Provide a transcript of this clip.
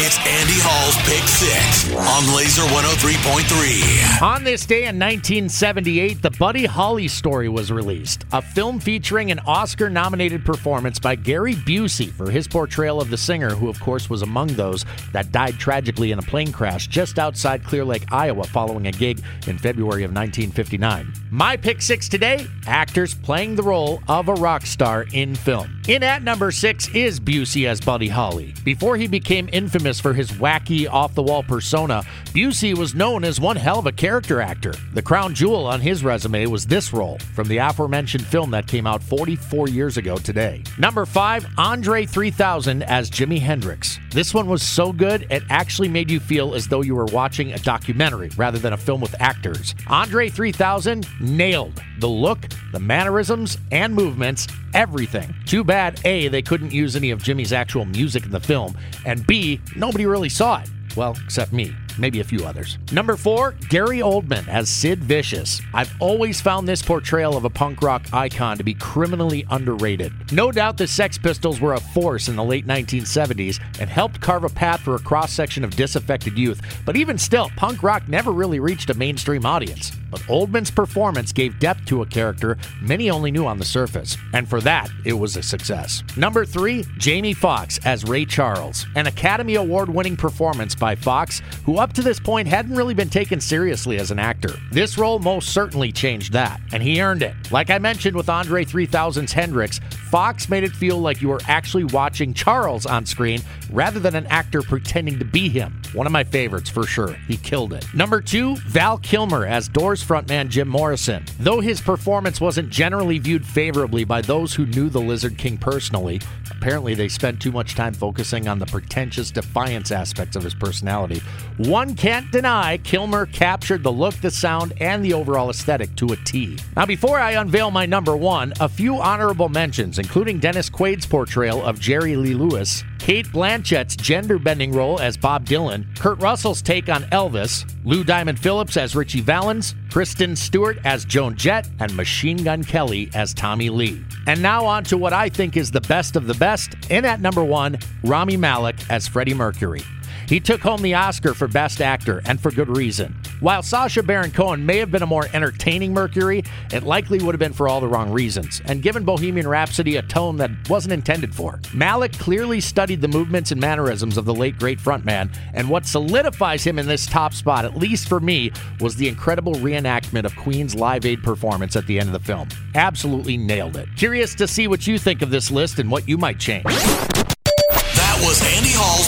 It's Andy Hall's Pick Six on Laser 103.3. On this day in 1978, the Buddy Holly story was released, a film featuring an Oscar nominated performance by Gary Busey for his portrayal of the singer, who, of course, was among those that died tragically in a plane crash just outside Clear Lake, Iowa, following a gig in February of 1959. My pick six today actors playing the role of a rock star in film. In at number six is Busey as Buddy Holly. Before he became infamous for his wacky, off the wall persona, Busey was known as one hell of a character actor. The crown jewel on his resume was this role from the aforementioned film that came out 44 years ago today. Number five, Andre 3000 as Jimi Hendrix. This one was so good, it actually made you feel as though you were watching a documentary rather than a film with actors. Andre 3000 nailed the look, the mannerisms, and movements, everything. Too bad, A, they couldn't use any of Jimi's actual music in the film, and B, nobody really saw it. Well, except me maybe a few others. Number four, Gary Oldman as Sid Vicious. I've always found this portrayal of a punk rock icon to be criminally underrated. No doubt the Sex Pistols were a force in the late 1970s and helped carve a path for a cross section of disaffected youth, but even still, punk rock never really reached a mainstream audience. But Oldman's performance gave depth to a character many only knew on the surface, and for that, it was a success. Number three, Jamie Foxx as Ray Charles, an Academy Award winning performance by Foxx, who up to this point hadn't really been taken seriously as an actor. This role most certainly changed that, and he earned it. Like I mentioned with Andre 3000's Hendrix, Foxx made it feel like you were actually watching Charles on screen rather than an actor pretending to be him. One of my favorites for sure. He killed it. Number two, Val Kilmer as Doors frontman Jim Morrison. Though his performance wasn't generally viewed favorably by those who knew the Lizard King personally, apparently they spent too much time focusing on the pretentious defiance aspects of his personality. One can't deny Kilmer captured the look, the sound, and the overall aesthetic to a T. Now, before I unveil my number one, a few honorable mentions, including Dennis Quaid's portrayal of Jerry Lee Lewis, Cate Blanchett's gender bending role as Bob Dylan, Kurt Russell's take on Elvis, Lou Diamond Phillips as Ritchie Valens, Kristen Stewart as Joan Jett, and Machine Gun Kelly as Tommy Lee. And now on to what I think is the best of the best. In at number one, Rami Malek as Freddie Mercury. He took home the Oscar for Best Actor, and for good reason. While Sacha Baron Cohen may have been a more entertaining Mercury, it likely would have been for all the wrong reasons, and given Bohemian Rhapsody a tone that wasn't intended for. Malek clearly studied the movements and mannerisms of the late great frontman, and what solidifies him in this top spot, at least for me, was the incredible reenactment of Queen's Live Aid performance at the end of the film. Absolutely nailed it. Curious to see what you think of this list and what you might change.